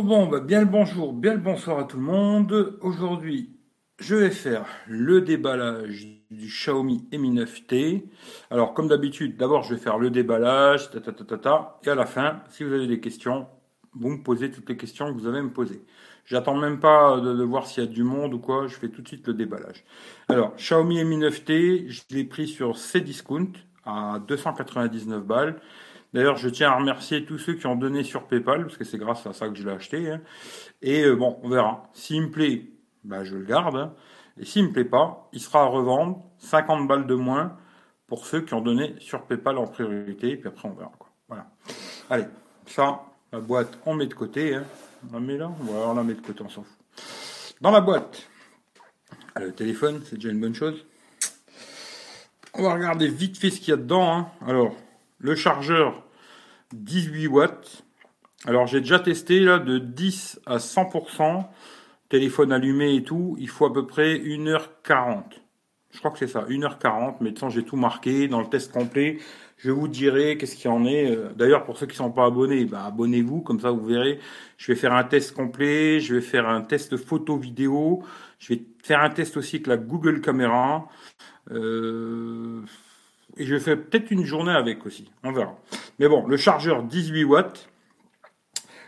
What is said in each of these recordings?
Bon, bah, bien le bonjour, bien le bonsoir à tout le monde. Aujourd'hui, je vais faire le déballage du Xiaomi Mi 9T. Alors, comme d'habitude, d'abord, je vais faire le déballage, et à la fin, si vous avez des questions, vous me posez toutes les questions que vous avez à me poser. J'attends même pas de, de voir s'il y a du monde ou quoi, je fais tout de suite le déballage. Alors, Xiaomi Mi 9T, je l'ai pris sur Cdiscount à 299 balles. D'ailleurs, je tiens à remercier tous ceux qui ont donné sur PayPal, parce que c'est grâce à ça que je l'ai acheté. hein. Et euh, bon, on verra. S'il me plaît, bah, je le garde. hein. Et s'il me plaît pas, il sera à revendre 50 balles de moins pour ceux qui ont donné sur PayPal en priorité. Et puis après, on verra. Quoi. Voilà. Allez, ça, la boîte, on met de côté. hein. On la met là? Voilà, on la met de côté, on s'en fout. Dans la boîte, ah, le téléphone, c'est déjà une bonne chose. On va regarder vite fait ce qu'il y a dedans. Alors, le chargeur 18 watts. Alors j'ai déjà testé là de 10 à 100%, téléphone allumé et tout, il faut à peu près 1h40. Je crois que c'est ça, 1h40, mais de toute j'ai tout marqué dans le test complet. Je vous dirai qu'est-ce qu'il en est. Euh, D'ailleurs pour ceux qui ne sont pas abonnés, bah, abonnez-vous, comme ça vous verrez. Je vais faire un test complet, je vais faire un test photo vidéo, je vais faire un test aussi avec la Google Caméra. Euh, et je faire peut-être une journée avec aussi. On verra. Mais bon, le chargeur 18 watts,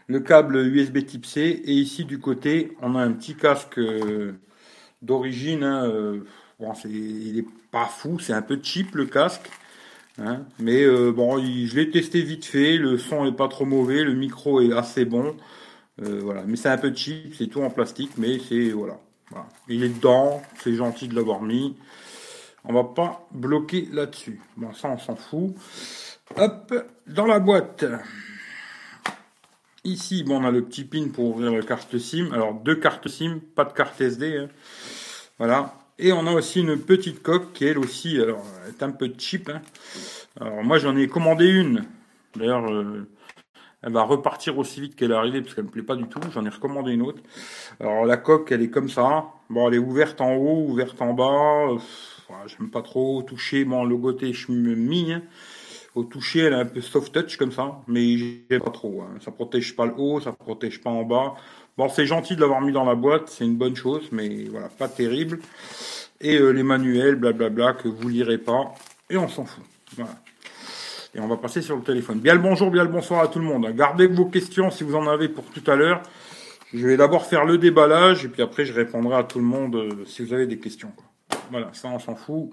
le câble USB type C, et ici du côté, on a un petit casque euh, d'origine. hein, euh, bon, c'est, il est pas fou, c'est un peu cheap le casque. hein, mais euh, bon, je l'ai testé vite fait, le son est pas trop mauvais, le micro est assez bon. Voilà, mais c'est un peu cheap, c'est tout en plastique, mais c'est voilà. voilà. Il est dedans, c'est gentil de l'avoir mis. On va pas bloquer là-dessus. Bon, ça, on s'en fout. Hop, dans la boîte. Ici, bon, on a le petit pin pour ouvrir la carte SIM. Alors, deux cartes SIM, pas de carte SD. hein. Voilà. Et on a aussi une petite coque qui, elle aussi, alors, est un peu cheap. hein. Alors, moi, j'en ai commandé une. D'ailleurs, euh, elle va repartir aussi vite qu'elle est arrivée parce qu'elle me plaît pas du tout. J'en ai recommandé une autre. Alors, la coque, elle est comme ça. Bon, elle est ouverte en haut, ouverte en bas. Voilà, J'aime pas trop toucher. Bon, le côté, je me hein. Au toucher, elle est un peu soft touch comme ça, mais j'aime pas trop. hein. Ça protège pas le haut, ça protège pas en bas. Bon, c'est gentil de l'avoir mis dans la boîte, c'est une bonne chose, mais voilà, pas terrible. Et euh, les manuels, blablabla, que vous lirez pas, et on s'en fout. Voilà. Et on va passer sur le téléphone. Bien le bonjour, bien le bonsoir à tout le monde. Gardez vos questions si vous en avez pour tout à l'heure. Je vais d'abord faire le déballage, et puis après je répondrai à tout le monde euh, si vous avez des questions. Voilà, ça on s'en fout.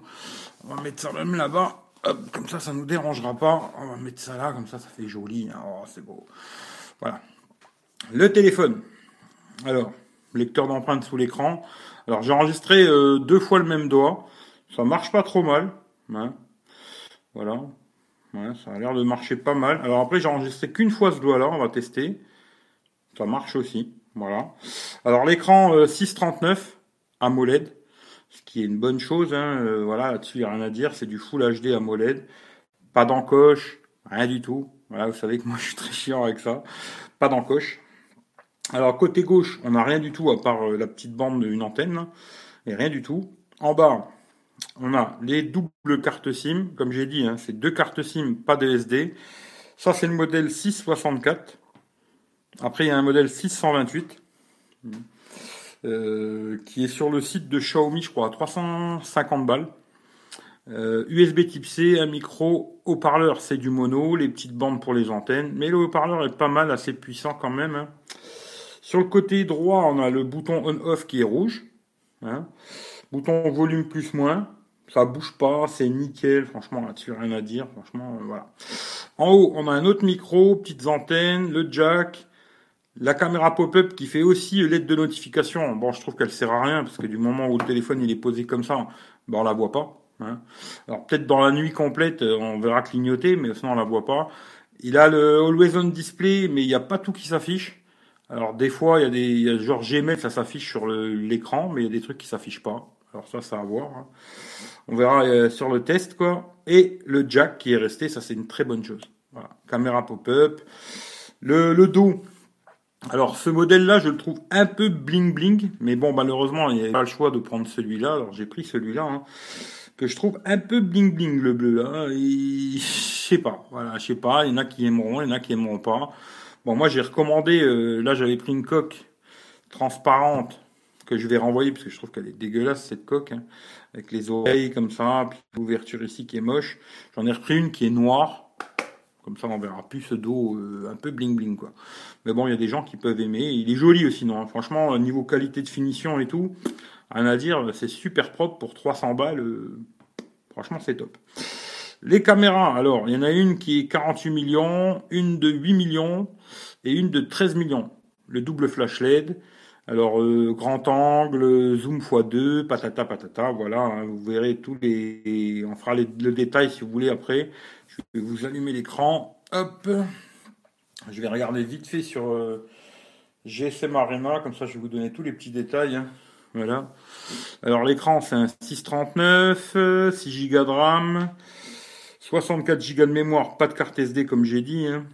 On va mettre ça même là-bas. Comme ça, ça nous dérangera pas. On va mettre ça là, comme ça, ça fait joli. Oh, c'est beau. Voilà. Le téléphone. Alors, lecteur d'empreintes sous l'écran. Alors, j'ai enregistré euh, deux fois le même doigt. Ça marche pas trop mal. hein. Voilà. Ça a l'air de marcher pas mal. Alors après, j'ai enregistré qu'une fois ce doigt-là. On va tester. Ça marche aussi. Voilà. Alors, l'écran euh, 639 AMOLED ce qui est une bonne chose. Hein. euh, voilà, là-dessus, il n'y a rien à dire. C'est du Full HD AMOLED. Pas d'encoche, rien du tout. Voilà, vous savez que moi, je suis très chiant avec ça. Pas d'encoche. Alors, côté gauche, on n'a rien du tout à part euh, la petite bande d'une antenne. là. Et rien du tout. En bas, on a les doubles cartes SIM. Comme j'ai dit, hein, c'est deux cartes SIM, pas de SD. Ça, c'est le modèle 664. Après, il y a un modèle 628 euh, qui est sur le site de Xiaomi, je crois, à 350 balles. Euh, USB type C, un micro, haut-parleur, c'est du mono, les petites bandes pour les antennes, mais le haut-parleur est pas mal, assez puissant quand même. hein. Sur le côté droit, on a le bouton on-off qui est rouge. hein. Bouton volume plus moins, ça bouge pas, c'est nickel, franchement là-dessus rien à dire, franchement euh, voilà. En haut, on a un autre micro, petites antennes, le jack, la caméra pop-up qui fait aussi l'aide de notification. Bon, je trouve qu'elle sert à rien parce que du moment où le téléphone il est posé comme ça, ben on la voit pas. hein. Alors peut-être dans la nuit complète, euh, on verra clignoter, mais sinon on la voit pas. Il a le Always On Display, mais il n'y a pas tout qui s'affiche. Alors des fois, il y a des y a genre Gmail, ça s'affiche sur l'écran, mais il y a des trucs qui s'affichent pas. Alors ça, ça à voir. hein. On verra euh, sur le test quoi. Et le jack qui est resté, ça c'est une très bonne chose. Voilà. Caméra pop-up. Le dos, alors ce modèle-là, je le trouve un peu bling bling, mais bon, malheureusement, il n'y avait pas le choix de prendre celui-là, alors j'ai pris celui-là, hein, que je trouve un peu bling bling le bleu là. Et... Je sais pas, voilà, je sais pas. Il y en a qui aimeront, il y en a qui aimeront pas. Bon, moi j'ai recommandé, euh, là j'avais pris une coque transparente que je vais renvoyer parce que je trouve qu'elle est dégueulasse cette coque, hein, avec les oreilles comme ça, puis l'ouverture ici qui est moche. J'en ai repris une qui est noire, comme ça on verra plus ce dos euh, un peu bling bling quoi. Mais bon, il y a des gens qui peuvent aimer. Il est joli aussi, non hein. Franchement, niveau qualité de finition et tout, rien à dire, c'est super propre pour 300 balles. Euh, franchement, c'est top. Les caméras, alors, il y en a une qui est 48 millions, une de 8 millions et une de 13 millions. Le double flash LED. Alors, euh, grand angle, zoom x2, patata patata, voilà, hein, vous verrez tous les... On fera le détail si vous voulez après. Je vais vous allumer l'écran. Hop. Je vais regarder vite fait sur euh, GSM Arena, comme ça je vais vous donner tous les petits détails. Hein. Voilà. Alors l'écran c'est un 639, 6 Go de RAM, 64 Go de mémoire, pas de carte SD comme j'ai dit. Hein.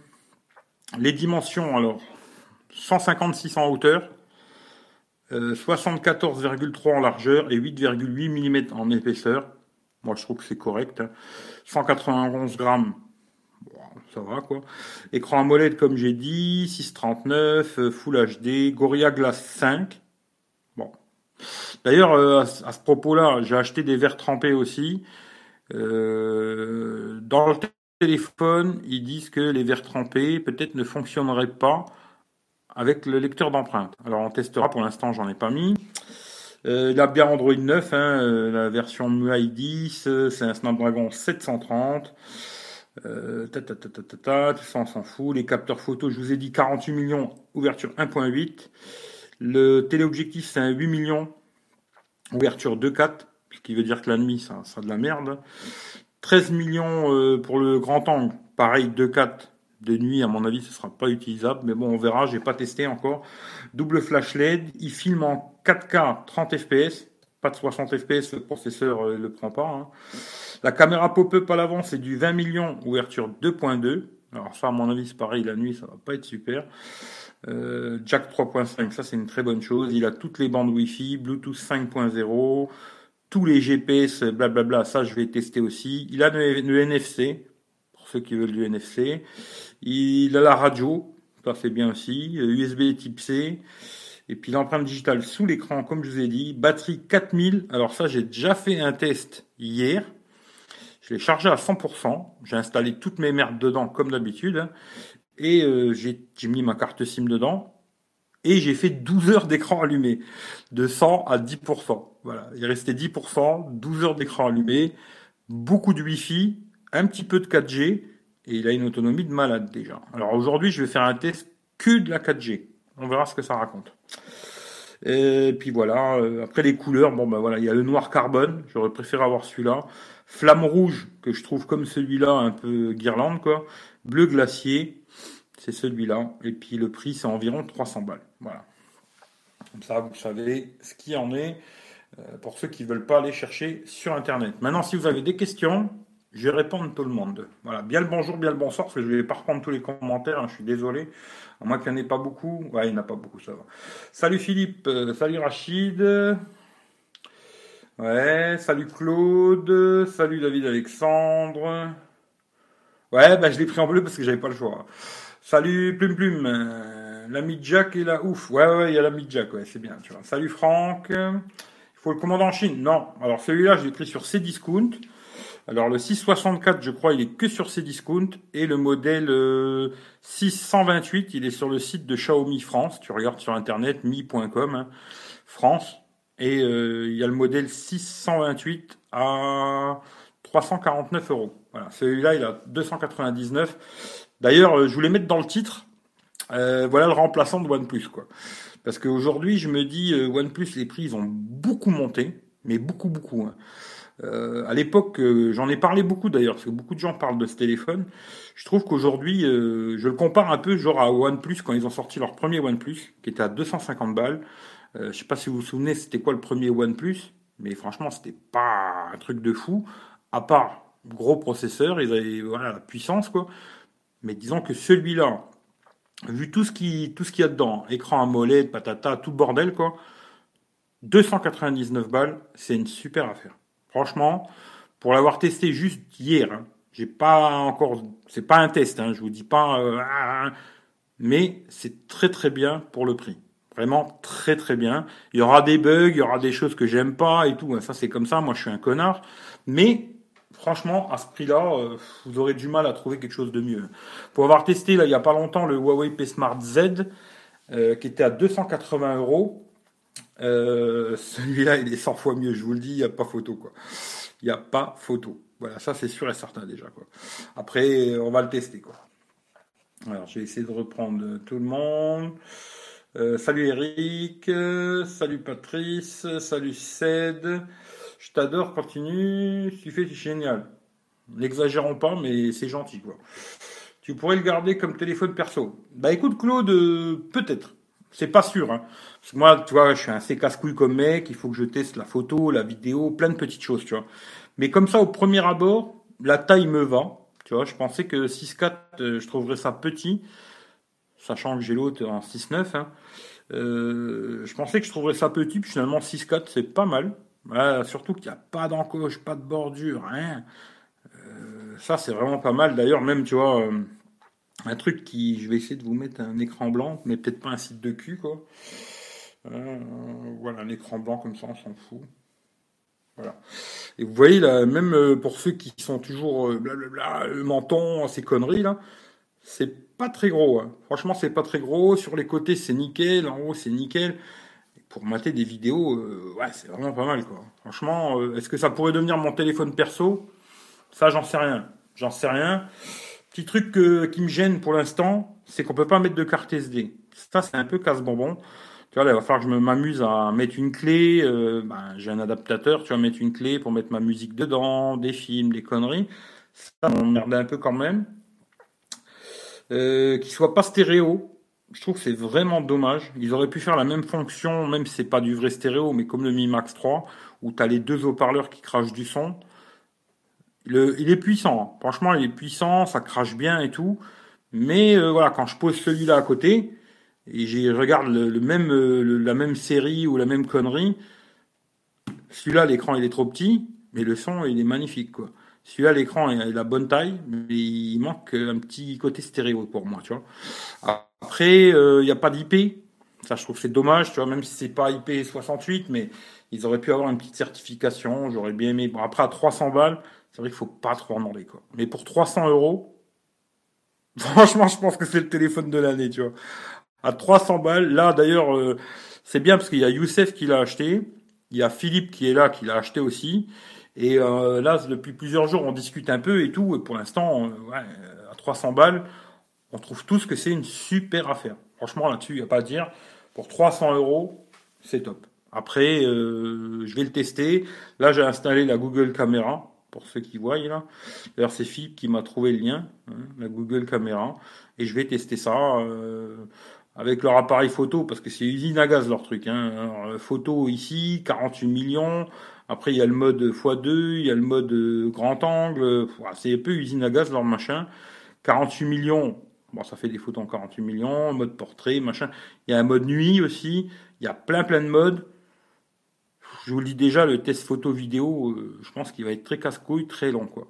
Les dimensions alors 156 en hauteur, 74,3 euh, en largeur et 8,8 mm en épaisseur. Moi, je trouve que c'est correct. 191 hein. grammes, ça va quoi. Écran AMOLED comme j'ai dit, 639, euh, Full HD, Gorilla Glass 5. Bon. D'ailleurs, euh, à, ce propos-là, j'ai acheté des verres trempés aussi. dans le téléphone, ils disent que les verres trempés peut-être ne fonctionneraient pas avec le lecteur d'empreintes. Alors on testera, pour l'instant j'en ai pas mis. Euh, il a bien Android 9, hein, euh, la version MUI 10, euh, c'est un Snapdragon 730. Euh, tout ça on s'en fout. Les capteurs photo, je vous ai dit 48 millions, ouverture 1.8. Le téléobjectif c'est un 8 millions, ouverture 2.4, ce qui veut dire que la nuit ça, ça a de la merde. 13 millions pour le grand angle, pareil 2.4 de nuit, à mon avis, ce sera pas utilisable, mais bon, on verra, j'ai pas testé encore. Double flash LED, il filme en 4K 30 fps, pas de 60 fps, le processeur ne euh, le prend pas. Hein. La caméra pop-up à l'avant, c'est du 20 millions, ouverture 2.2. Alors ça, à mon avis, c'est pareil, la nuit, ça va pas être super. Euh, Jack 3.5, ça c'est une très bonne chose. Il a toutes les bandes Wi-Fi, Bluetooth 5.0, tous les GPS, blablabla, ça je vais tester aussi. Il a le NFC, ceux qui veulent du NFC. Il a la radio, ça fait bien aussi, USB euh, type C, et puis l'empreinte digitale sous l'écran, comme je vous ai dit, batterie 4000, alors ça j'ai déjà fait un test hier, je l'ai chargé à 100%, j'ai installé toutes mes merdes dedans comme d'habitude, et euh, j'ai mis ma carte SIM dedans, et j'ai fait 12 heures d'écran allumé, de 100 à 10%. Voilà, il restait 10%, 12 heures d'écran allumé, beaucoup de Wi-Fi, un petit peu de 4G, et il a une autonomie de malade déjà. Alors aujourd'hui, je vais faire un test que de la 4G. On verra ce que ça raconte. Et puis voilà, euh, après les couleurs, bon ben voilà, il y a le noir carbone, j'aurais préféré avoir celui-là. Flamme rouge, que je trouve comme celui-là, un peu guirlande quoi. Bleu glacier, c'est celui-là. Et puis le prix, c'est environ 300 balles. Voilà. Comme ça, vous savez ce qui en est euh, pour ceux qui ne veulent pas aller chercher sur Internet. Maintenant, si vous avez des questions, je vais répondre tout le monde. Voilà, bien le bonjour, bien le bonsoir, parce que je ne vais pas reprendre tous les commentaires, hein, je suis désolé. À moins qu'il n'y en ait pas beaucoup. Ouais, il n'y en a pas beaucoup, ça va. Salut Philippe, euh, salut Rachid. Ouais, salut Claude, salut David Alexandre. Ouais, bah je l'ai pris en bleu parce que j'avais pas le choix. Salut Plume Plume, euh, l'ami Jack est là, ouf. Ouais, ouais, il y a l'ami Jack, ouais, c'est bien, tu vois. Salut Franck. Il faut le commander en Chine. Non, alors celui-là, je l'ai pris sur Cdiscount. Alors le 664, je crois, il est que sur ces discounts et le modèle 628, euh, il est sur le site de Xiaomi France. Tu regardes sur internet mi.com hein, France et euh, il y a le modèle 628 à 349 euros. Voilà, celui-là il a 299. D'ailleurs, euh, je voulais mettre dans le titre. voilà le remplaçant de OnePlus quoi. Parce qu'aujourd'hui, je me dis OnePlus, les prix ils ont beaucoup monté, mais beaucoup beaucoup. Hein. Euh, à l'époque, euh, j'en ai parlé beaucoup d'ailleurs, parce que beaucoup de gens parlent de ce téléphone. Je trouve qu'aujourd'hui, euh, je le compare un peu genre à OnePlus quand ils ont sorti leur premier OnePlus, qui était à 250 balles. je sais pas si vous vous souvenez, c'était quoi le premier OnePlus, mais franchement, c'était pas un truc de fou, à part gros processeur, ils avaient voilà la puissance quoi. Mais disons que celui-là, vu tout ce qui tout ce qu'il y a dedans, écran AMOLED, patata, tout bordel quoi, 299 balles, c'est une super affaire. Franchement, pour l'avoir testé juste hier, hein, j'ai pas encore, c'est pas un test, hein, je vous dis pas, euh, mais c'est très très bien pour le prix. Vraiment très très bien. Il y aura des bugs, il y aura des choses que j'aime pas et tout. Ça c'est comme ça, moi je suis un connard. Mais franchement, à ce prix-là, euh, vous aurez du mal à trouver quelque chose de mieux. Pour avoir testé là il y a pas longtemps le Huawei P Smart Z, euh, qui était à 280 euros. Euh, celui-là, il est 100 fois mieux, je vous le dis, il n'y a pas photo, quoi. Il n'y a pas photo. Voilà, ça c'est sûr et certain déjà, quoi. Après, on va le tester, quoi. Alors, je vais essayer de reprendre tout le monde. Euh, salut Eric, salut Patrice, salut Ced. Je t'adore, continue. Tu fais, c'est génial. N'exagérons pas, mais c'est gentil, quoi. Tu pourrais le garder comme téléphone perso. Bah écoute, Claude, peut-être. C'est pas sûr. Hein. Parce que moi, tu vois, je suis assez casse-couille comme mec. Il faut que je teste la photo, la vidéo, plein de petites choses, tu vois. Mais comme ça, au premier abord, la taille me va. Tu vois, je pensais que 6.4, euh, je trouverais ça petit, sachant que j'ai l'autre en 6.9. Hein. Euh, je pensais que je trouverais ça petit, puis finalement 6.4, c'est pas mal. surtout qu'il n'y a pas d'encoche, pas de bordure, rien. Euh, ça, c'est vraiment pas mal. D'ailleurs, même, tu vois, un truc qui, je vais essayer de vous mettre un écran blanc, mais peut-être pas un site de cul, quoi. voilà, un écran blanc comme ça, on s'en fout. Voilà. Et vous voyez là, même euh, pour ceux qui sont toujours euh, blablabla, le menton, ces conneries là, c'est pas très gros. Hein. Franchement, c'est pas très gros. Sur les côtés, c'est nickel. En haut, c'est nickel. pour mater des vidéos, euh, ouais, c'est vraiment pas mal quoi. Franchement, est-ce que ça pourrait devenir mon téléphone perso? Ça, j'en sais rien. J'en sais rien. Petit truc qui me gêne pour l'instant, c'est qu'on peut pas mettre de carte SD. Ça, c'est un peu casse-bonbon. Tu vois, là, il va falloir que je m'amuse à mettre une clé. Euh, ben, j'ai un adaptateur, tu vas mettre une clé pour mettre ma musique dedans, des films, des conneries. Ça m'emmerde un peu quand même. Euh, qu'il soit pas stéréo. Je trouve que c'est vraiment dommage. Ils auraient pu faire la même fonction, même si c'est pas du vrai stéréo, mais comme le Mi Max 3, où tu as les deux haut-parleurs qui crachent du son. Le, il est puissant. Hein. Franchement, il est puissant, ça crache bien et tout. Mais euh, voilà, quand je pose celui-là à côté, et je regarde le, même, euh, la même série ou la même connerie, celui-là, l'écran, il est trop petit, mais le son, il est magnifique, quoi. Celui-là, l'écran, a la bonne taille, mais il manque un petit côté stéréo pour moi, tu vois. Après, euh, il n'y a pas d'IP. Ça, je trouve que c'est dommage, tu vois, même si c'est pas IP 68, mais ils auraient pu avoir une petite certification. J'aurais bien aimé. Bon, après, à 300 balles, c'est vrai qu'il faut pas trop en demander, quoi. Mais pour 300 euros, franchement, je pense que c'est le téléphone de l'année, tu vois à 300 balles. Là, d'ailleurs, euh, c'est bien parce qu'il y a Youssef qui l'a acheté, il y a Philippe qui est là, qui l'a acheté aussi. Et euh, là, depuis plusieurs jours, on discute un peu et tout. Et pour l'instant, à 300 balles, on trouve tous que c'est une super affaire. Franchement, là-dessus, il n'y a pas à dire. Pour 300 euros, c'est top. Après, je vais le tester. Là, j'ai installé la Google Caméra, pour ceux qui voient là. D'ailleurs, c'est Philippe qui m'a trouvé le lien, hein, la Google Caméra. Et je vais tester ça avec leur appareil photo, parce que c'est usine à gaz leur truc. Hein. Euh, photo ici, 48 millions. Après, il y a le mode x2, il y a le mode euh, grand angle. C'est un peu usine à gaz leur machin. 48 millions, bon, ça fait des photos en 48 millions. Mode portrait, machin. Il y a un mode nuit aussi. Il y a plein plein de modes. Je vous le dis déjà, le test photo vidéo, euh, je pense qu'il va être très casse-couille, très long, quoi.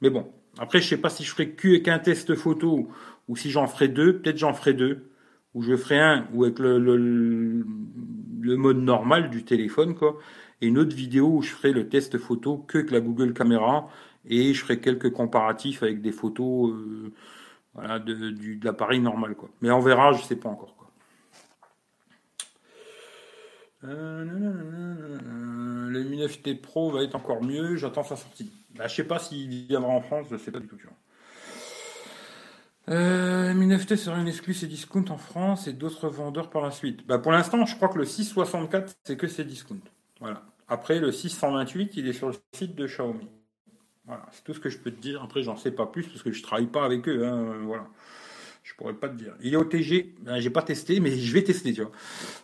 Mais bon, après, je sais pas si je ferai qu'un test photo ou si j'en ferai deux. Peut-être j'en ferai deux où je ferai un ou avec le, le, mode normal du téléphone, quoi, et une autre vidéo où je ferai le test photo que avec la Google Caméra et je ferai quelques comparatifs avec des photos euh, voilà, de, du, de l'appareil normal, quoi. Mais on verra, je sais pas encore, quoi. Euh, le Mi 9T Pro va être encore mieux, j'attends sa sortie. Bah, je sais pas s'il viendra en France, je sais pas du tout. Euh, Mi 9T sera une exclue et discount en France et d'autres vendeurs par la suite. Bah pour l'instant, je crois que le 664, c'est que c'est discount. Voilà. Après, le 628, il est sur le site de Xiaomi. Voilà, c'est tout ce que je peux te dire. Après, j'en sais pas plus parce que je travaille pas avec eux. Hein. Voilà. Je pourrais pas te dire. Il est OTG, ben, j'ai pas testé, mais je vais tester, tu vois.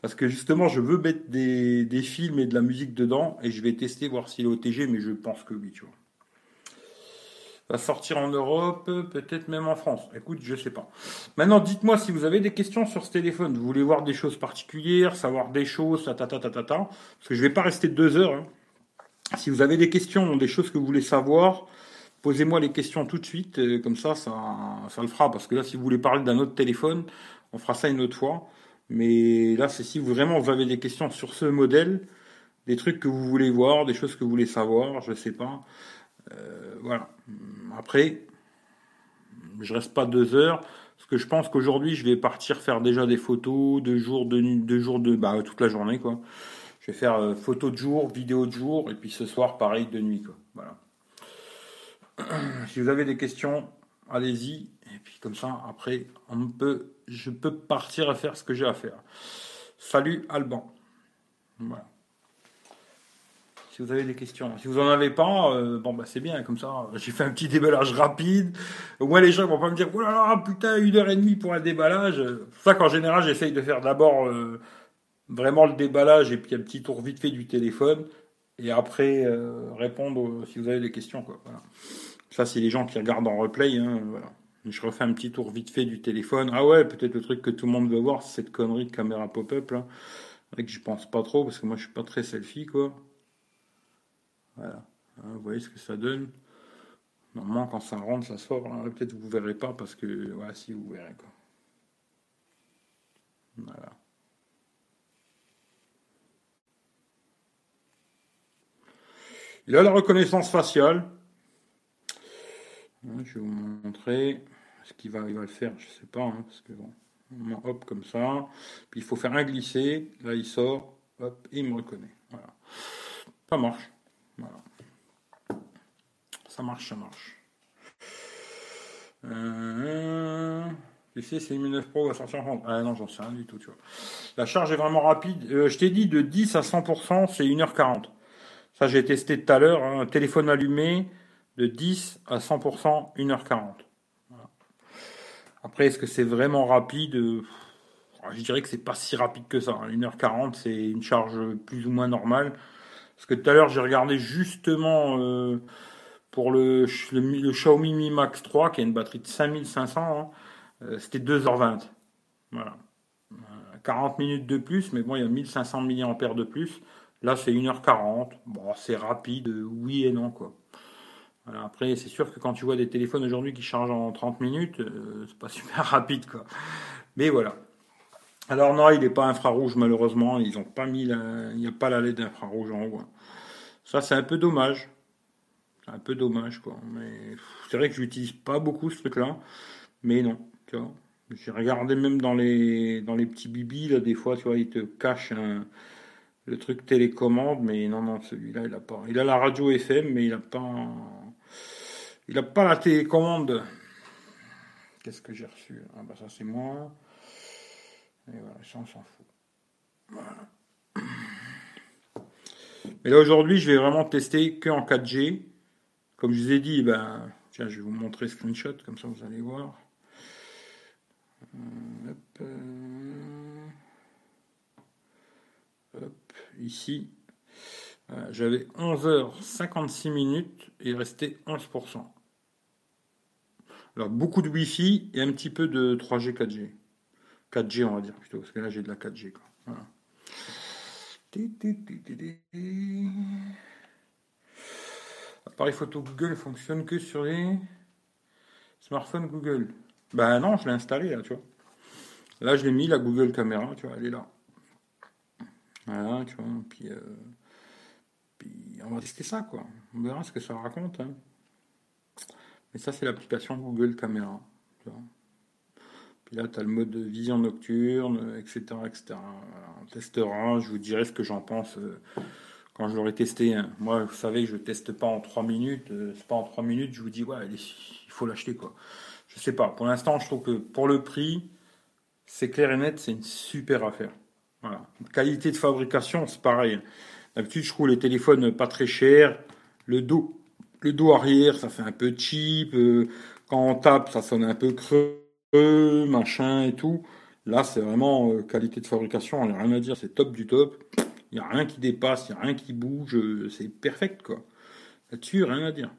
Parce que justement, je veux mettre des, films et de la musique dedans et je vais tester, voir s'il est OTG, mais je pense que oui, tu vois va sortir en Europe, peut-être même en France. Écoute, je sais pas. Maintenant, dites-moi si vous avez des questions sur ce téléphone. Vous voulez voir des choses particulières, savoir des choses, ta ta ta ta, ta parce que je vais pas rester deux heures. Hein. Si vous avez des questions, des choses que vous voulez savoir, posez-moi les questions tout de suite, euh, comme ça, ça, ça le fera. Parce que là, si vous voulez parler d'un autre téléphone, On fera ça une autre fois. Mais là, c'est si vraiment vous avez des questions sur ce modèle, des trucs que vous voulez voir, des choses que vous voulez savoir, je sais pas. Euh, voilà. Après, je reste pas deux heures. Parce que je pense qu'aujourd'hui, je vais partir faire déjà des photos de jour, de nuit, de jour, de bah, toute la journée, quoi. Je vais faire euh, photos de jour, vidéo de jour, et puis ce soir, pareil, de nuit, quoi. Voilà. si vous avez des questions, allez-y. Et puis comme ça, après, on peut, je peux partir à faire ce que j'ai à faire. Salut Alban. Voilà. Si vous avez des questions. Si vous n'en avez pas, euh, bon bah c'est bien, comme ça, j'ai fait un petit déballage rapide. Au moins les gens vont pas me dire, oh là là, putain, une heure et demie pour un déballage. C'est ça qu'en général, j'essaye de faire d'abord euh, vraiment le déballage et puis un petit tour vite fait du téléphone. Et après, euh, répondre si vous avez des questions. Quoi. Ça, c'est les gens qui regardent en replay. Hein, voilà. Je refais un petit tour vite fait du téléphone. Ah ouais, peut-être le truc que tout le monde veut voir, c'est cette connerie de caméra pop-up. Là. Que j'y pense pas trop parce que moi, je suis pas très selfie. quoi. Voilà. Hein, vous voyez ce que ça donne. Normalement, quand ça rentre, ça sort. Peut-être vous verrez pas parce que. Voilà, si vous verrez. Quoi. Voilà. Il a la reconnaissance faciale. Hein, je vais vous montrer ce qu'il va, il va le faire. Je ne sais pas. parce que bon, hop, comme ça. Puis il faut faire un glisser. Là, il sort. Hop, et il me reconnaît. Voilà. Ça marche. Voilà. Ça marche, ça marche. Euh, sais, c'est 9 Pro va sortir en Ah non, j'en sais rien du tout, tu vois. La charge est vraiment rapide. Euh, je t'ai dit de 10 à 100%, c'est 1h40. Ça, j'ai testé tout à l'heure. Un hein. téléphone allumé, de 10 à 100%, 1h40. Après, est-ce que c'est vraiment rapide Je dirais que c'est pas si rapide que ça. 1h40, c'est une charge plus ou moins normale. Parce que tout à l'heure, j'ai regardé justement euh, pour le, le, Xiaomi Mi Max 3, qui a une batterie de 5500, hein, euh, c'était 2h20. Voilà. 40 euh, minutes de plus, mais bon, il y a 1500 mAh de plus. Là, c'est 1h40. Bon, c'est rapide, oui et non, quoi. après, c'est sûr que quand tu vois des téléphones aujourd'hui qui chargent en 30 minutes, c'est pas super rapide, quoi. Mais voilà. Alors non, il n'est pas infrarouge malheureusement. Ils ont pas mis, il n'y a pas la LED infrarouge en haut. Hein. Ça c'est un peu dommage. Un peu dommage quoi. Mais c'est vrai que je n'utilise pas beaucoup ce truc-là. Mais non. J'ai regardé même dans les dans les petits bibis là des fois, tu vois, ils te cachent le truc télécommande, mais non non celui-là il a pas. Il a la radio FM, mais il a pas il a pas la télécommande. Qu'est-ce que j'ai reçu? Ah bah ça c'est moi. Et voilà, ça, on s'en fout. Voilà. Mais là, aujourd'hui, je vais vraiment tester que en 4G. Comme je vous ai dit, ben, tiens, je vais vous montrer screenshot, comme ça vous allez voir. Euh, euh, ici, j'avais 11h56 minutes et il restait 11%. Alors, beaucoup de Wi-Fi et un petit peu de 3G, 4G. 4G, on va dire plutôt, parce que là j'ai de la 4G. Quoi. Appareil photo Google fonctionne que sur les smartphones Google. Ben non, je l'ai installé là, tu vois. Là, je l'ai mis, la Google Caméra, tu vois, elle est là. Voilà, tu vois, puis, euh, puis on va tester ça, quoi. On verra ce que ça raconte. Hein. Mais ça, c'est l'application Google Caméra. Puis là, tu as le mode de vision nocturne, etc. etc. On testera, je vous dirai ce que j'en pense euh, quand je l'aurai testé. Hein. Moi, vous savez que je teste pas en 3 minutes. Euh, c'est pas en 3 minutes, je vous dis, ouais, il faut l'acheter. quoi. Je sais pas. Pour l'instant, je trouve que pour le prix, c'est clair et net, c'est une super affaire. Voilà. Qualité de fabrication, c'est pareil. D'habitude, je trouve les téléphones pas très chers. Le dos, le dos arrière, ça fait un peu cheap. Euh, quand on tape, ça sonne un peu creux machin et tout. Là, c'est vraiment euh, qualité de fabrication, il n'y a rien à dire, c'est top du top. Il n'y a rien qui dépasse, il n'y a rien qui bouge, euh, c'est perfect quoi. Là-dessus, rien à dire.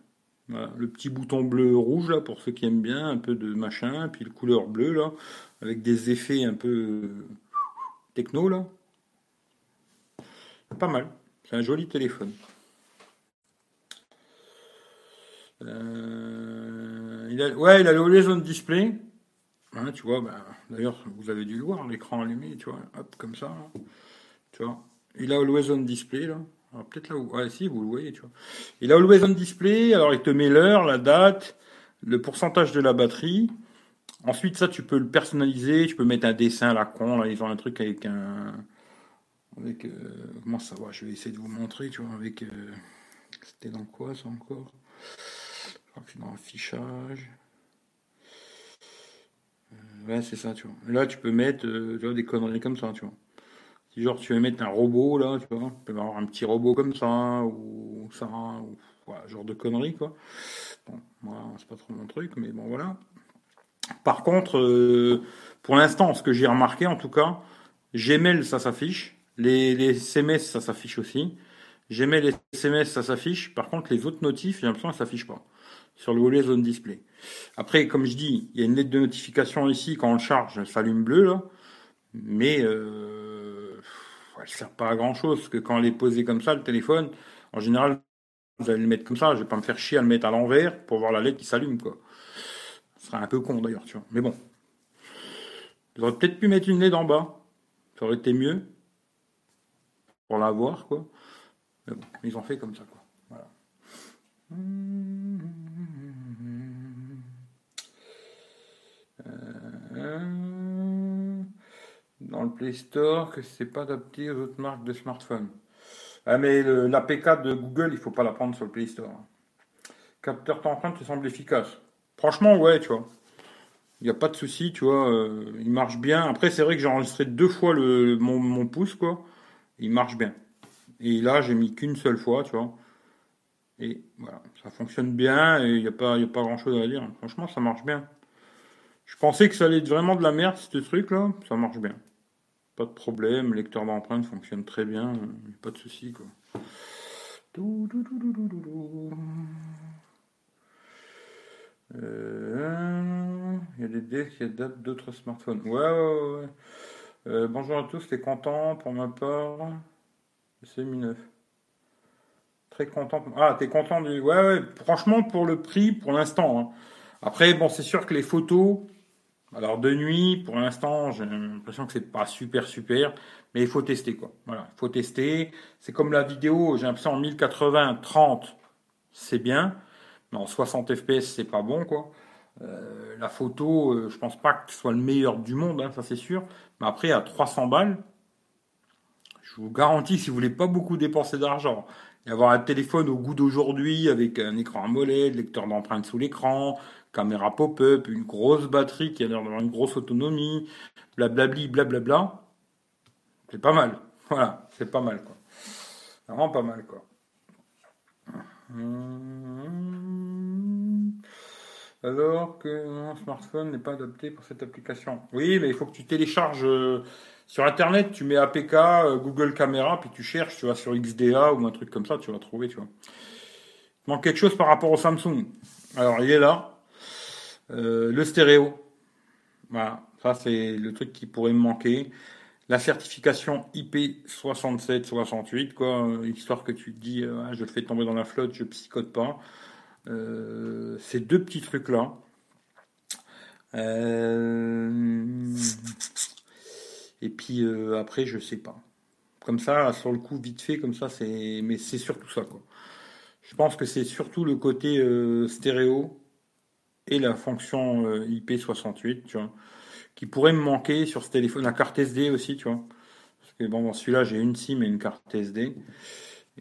Le petit bouton bleu-rouge là, pour ceux qui aiment bien, un peu de machin, puis le couleur bleu là, avec des effets un peu techno là. Pas mal, c'est un joli téléphone. il a, ouais, il a le Horizon Display. Hein, tu vois, ben, d'ailleurs, vous avez dû le voir, l'écran allumé, tu vois, hop, comme ça. Tu vois. Il a Always On Display, là. Peut-être là où. Ah, si, vous le voyez, tu vois. Il a Always On Display, alors il te met l'heure, la date, le pourcentage de la batterie. Ensuite, ça, tu peux le personnaliser, tu peux mettre un dessin à la con, là, ils ont un truc avec un. Euh, comment ça va Je vais essayer de vous montrer, tu vois, avec. Euh, c'était dans quoi, ça encore? Je crois que c'est dans l'affichage. Euh, ouais, c'est ça, tu vois. Là, tu peux mettre vois, des conneries comme ça, tu vois. Si genre tu veux mettre un robot, là, tu vois, tu peux avoir un petit robot comme ça, ou ça, ou genre de conneries, quoi. Bon, moi, c'est pas trop mon truc, mais bon, voilà. Par contre, euh, pour l'instant, ce que j'ai remarqué en tout cas, Gmail, ça s'affiche. Les, les SMS, ça s'affiche aussi. Gmail les SMS, ça s'affiche. Par contre, les autres notifs, j'ai l'impression que ça s'affiche pas. Sur le volet zone display. Après, comme je dis, il y a une lettre de notification ici. Quand on le charge, ça s'allume bleu, là. Mais euh, elle ne sert pas à grand chose. Parce que quand elle est posée comme ça, le téléphone, en général, vous allez le mettre comme ça. Je vais pas me faire chier à le mettre à l'envers pour voir la lettre qui s'allume, quoi. Ce serait un peu con d'ailleurs, tu vois. Mais bon. J'aurais peut-être pu mettre une LED en bas. Ça aurait été mieux. Pour la voir, quoi. Mais bon, ils ont fait comme ça, quoi. Voilà. Euh, dans le Play Store, que c'est pas adapté aux autres marques de smartphones. Ah, mais l'APK de Google, il faut pas la prendre sur le Play Store. Capteur d'empreinte, ça semble efficace. Franchement, ouais, tu vois. Il n'y a pas de souci, tu vois. Euh, il marche bien. Après, c'est vrai que j'ai enregistré deux fois le, mon, pouce, quoi. Il marche bien. Et là, j'ai mis qu'une seule fois, tu vois. Et voilà, ça fonctionne bien et il n'y a pas, pas grand chose à dire. Franchement, ça marche bien. Je pensais que ça allait être vraiment de la merde, ce truc-là. Ça marche bien. Pas de problème. Le lecteur d'empreinte fonctionne très bien. Pas de souci, quoi. Euh, il y a des devs qui adaptent d'autres smartphones. Ouais, ouais, ouais. Euh, bonjour à tous, t'es content pour ma part? C'est Mi 9. Très content. Ah, t'es content du. Ouais, ouais, franchement, pour le prix, pour l'instant. Hein. Après, bon, c'est sûr que les photos. Alors, de nuit, pour l'instant, j'ai l'impression que c'est pas super, super. Mais il faut tester, quoi. Voilà, il faut tester. C'est comme la vidéo, j'ai l'impression en 1080, 30, c'est bien. En 60 fps, c'est pas bon, quoi. Euh, la photo, euh, je pense pas que ce soit le meilleur du monde, hein, ça c'est sûr. Mais après, à 300 balles, je vous garantis, si vous voulez pas beaucoup dépenser d'argent, et avoir un téléphone au goût d'aujourd'hui avec un écran AMOLED, lecteur d'empreintes sous l'écran, caméra pop-up, une grosse batterie qui a l'air une grosse autonomie, blablabli, blablabla, c'est pas mal. Voilà, c'est pas mal, quoi. Vraiment pas mal, quoi. Alors que mon smartphone n'est pas adapté pour cette application. Oui, mais il faut que tu télécharges euh, sur Internet, tu mets APK, euh, Google Caméra, puis tu cherches, tu vas sur XDA ou un truc comme ça, tu vas trouver, tu vois. Il manque quelque chose par rapport au Samsung. Alors, il est là. Euh, le stéréo. Voilà, ça c'est le truc qui pourrait me manquer. La certification IP6768, quoi, histoire que tu te dis, je le fais tomber dans la flotte, je psychote pas. Euh, ces deux petits trucs-là. Euh, et puis euh, après, je sais pas. Comme ça, sur le coup, vite fait, comme ça, c'est. Mais c'est surtout ça, quoi. Je pense que c'est surtout le côté stéréo et la fonction IP68, tu vois, qui pourrait me manquer sur ce téléphone. La carte SD aussi, tu vois. Parce que bon, dans celui-là, j'ai une SIM et une carte SD.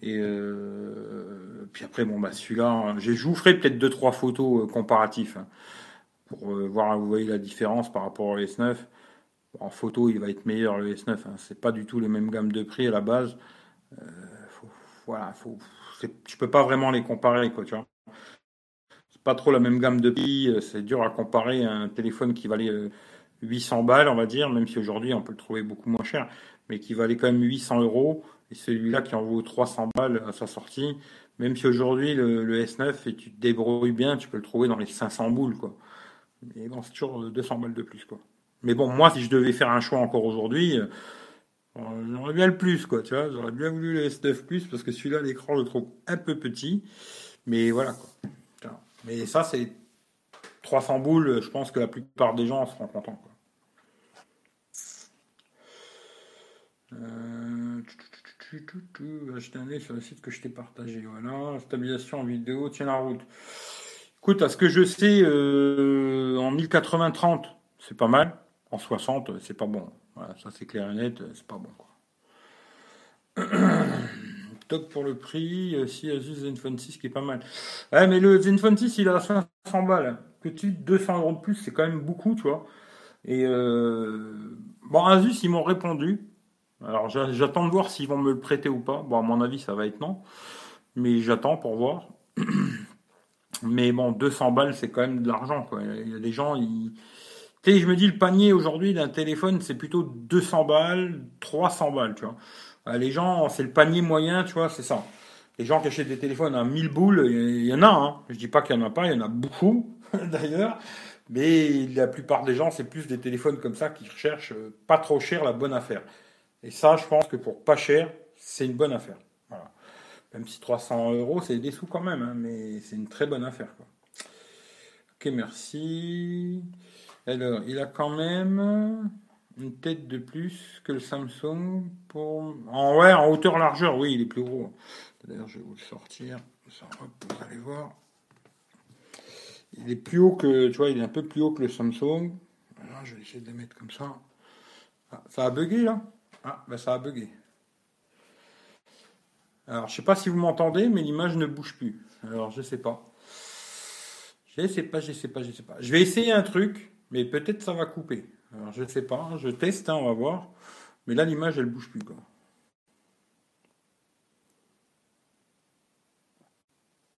Et euh, puis après, bon, bah, celui-là, je vous ferai peut-être deux, trois photos euh, comparatifs hein, pour euh, voir, vous voyez la différence par rapport au S9. En photo, il va être meilleur le S9. Hein. C'est pas du tout les mêmes gammes de prix à la base. Voilà, faut, tu peux pas vraiment les comparer, quoi, tu vois. C'est pas trop la même gamme de prix. C'est dur à comparer un téléphone qui valait 800 balles, on va dire, même si aujourd'hui on peut le trouver beaucoup moins cher, mais qui valait quand même 800 euros et celui-là qui en vaut 300 balles à sa sortie, même si aujourd'hui le, S9 et tu te débrouilles bien, tu peux le trouver dans les 500 boules quoi. Mais bon, c'est toujours 200 balles de plus quoi. Mais bon, moi si je devais faire un choix encore aujourd'hui, euh, j'aurais bien le plus quoi, tu vois, j'aurais bien voulu le S9 plus parce que celui-là l'écran le trouve un peu petit, mais voilà quoi. Mais ça c'est 300 boules, je pense que la plupart des gens seront contents. Quoi. Euh, acheter un sur le site que je t'ai partagé. Voilà, stabilisation en vidéo, tiens la route. Écoute, à ce que je sais, euh, en 1080-30, c'est pas mal. En 60, c'est pas bon. Voilà, ça c'est clair et net, c'est pas bon. Top pour le prix. Si Asus Zenfone 6 qui est pas mal. Ouais, mais le Zenfone 6, il a 500 balles. Petit 200 euros de plus, c'est quand même beaucoup, tu vois. Et euh, bon, Asus, ils m'ont répondu. Alors j'attends de voir s'ils vont me le prêter ou pas. Bon, à mon avis, ça va être non. Mais j'attends pour voir. Mais bon, 200 balles, c'est quand même de l'argent. Quoi. Il y a des gens, ils... Tu sais, je me dis, le panier aujourd'hui d'un téléphone, c'est plutôt 200 balles, 300 balles, tu vois. Euh, les gens, c'est le panier moyen, tu vois, c'est ça. Les gens qui achètent des téléphones à 1000 boules, il y en a, hein. Je dis pas qu'il y en a pas, il y en a beaucoup, d'ailleurs. Mais la plupart des gens, c'est plus des téléphones comme ça qui recherchent euh, pas trop cher la bonne affaire. Et ça, je pense que pour pas cher, c'est une bonne affaire. Même si 300 euros, c'est des sous quand même, hein, mais c'est une très bonne affaire. Quoi. Ok, merci. Alors, il a quand même une tête de plus que le Samsung pour. En, ouais, en hauteur largeur, oui, il est plus gros. D'ailleurs, je vais vous le sortir. Vous allez voir. Il est plus haut que. Tu vois, il est un peu plus haut que le Samsung. Je vais essayer de le mettre comme ça. Ah, ça a bugué là? Ah, ben ça a bugué. Alors, je sais pas si vous m'entendez, mais l'image ne bouge plus. Alors, je sais pas. Je sais pas, je sais pas, je sais pas. Je vais essayer un truc, mais peut-être ça va couper. Alors, je sais pas. Je teste, hein, on va voir. Mais là, l'image, elle bouge plus, quoi.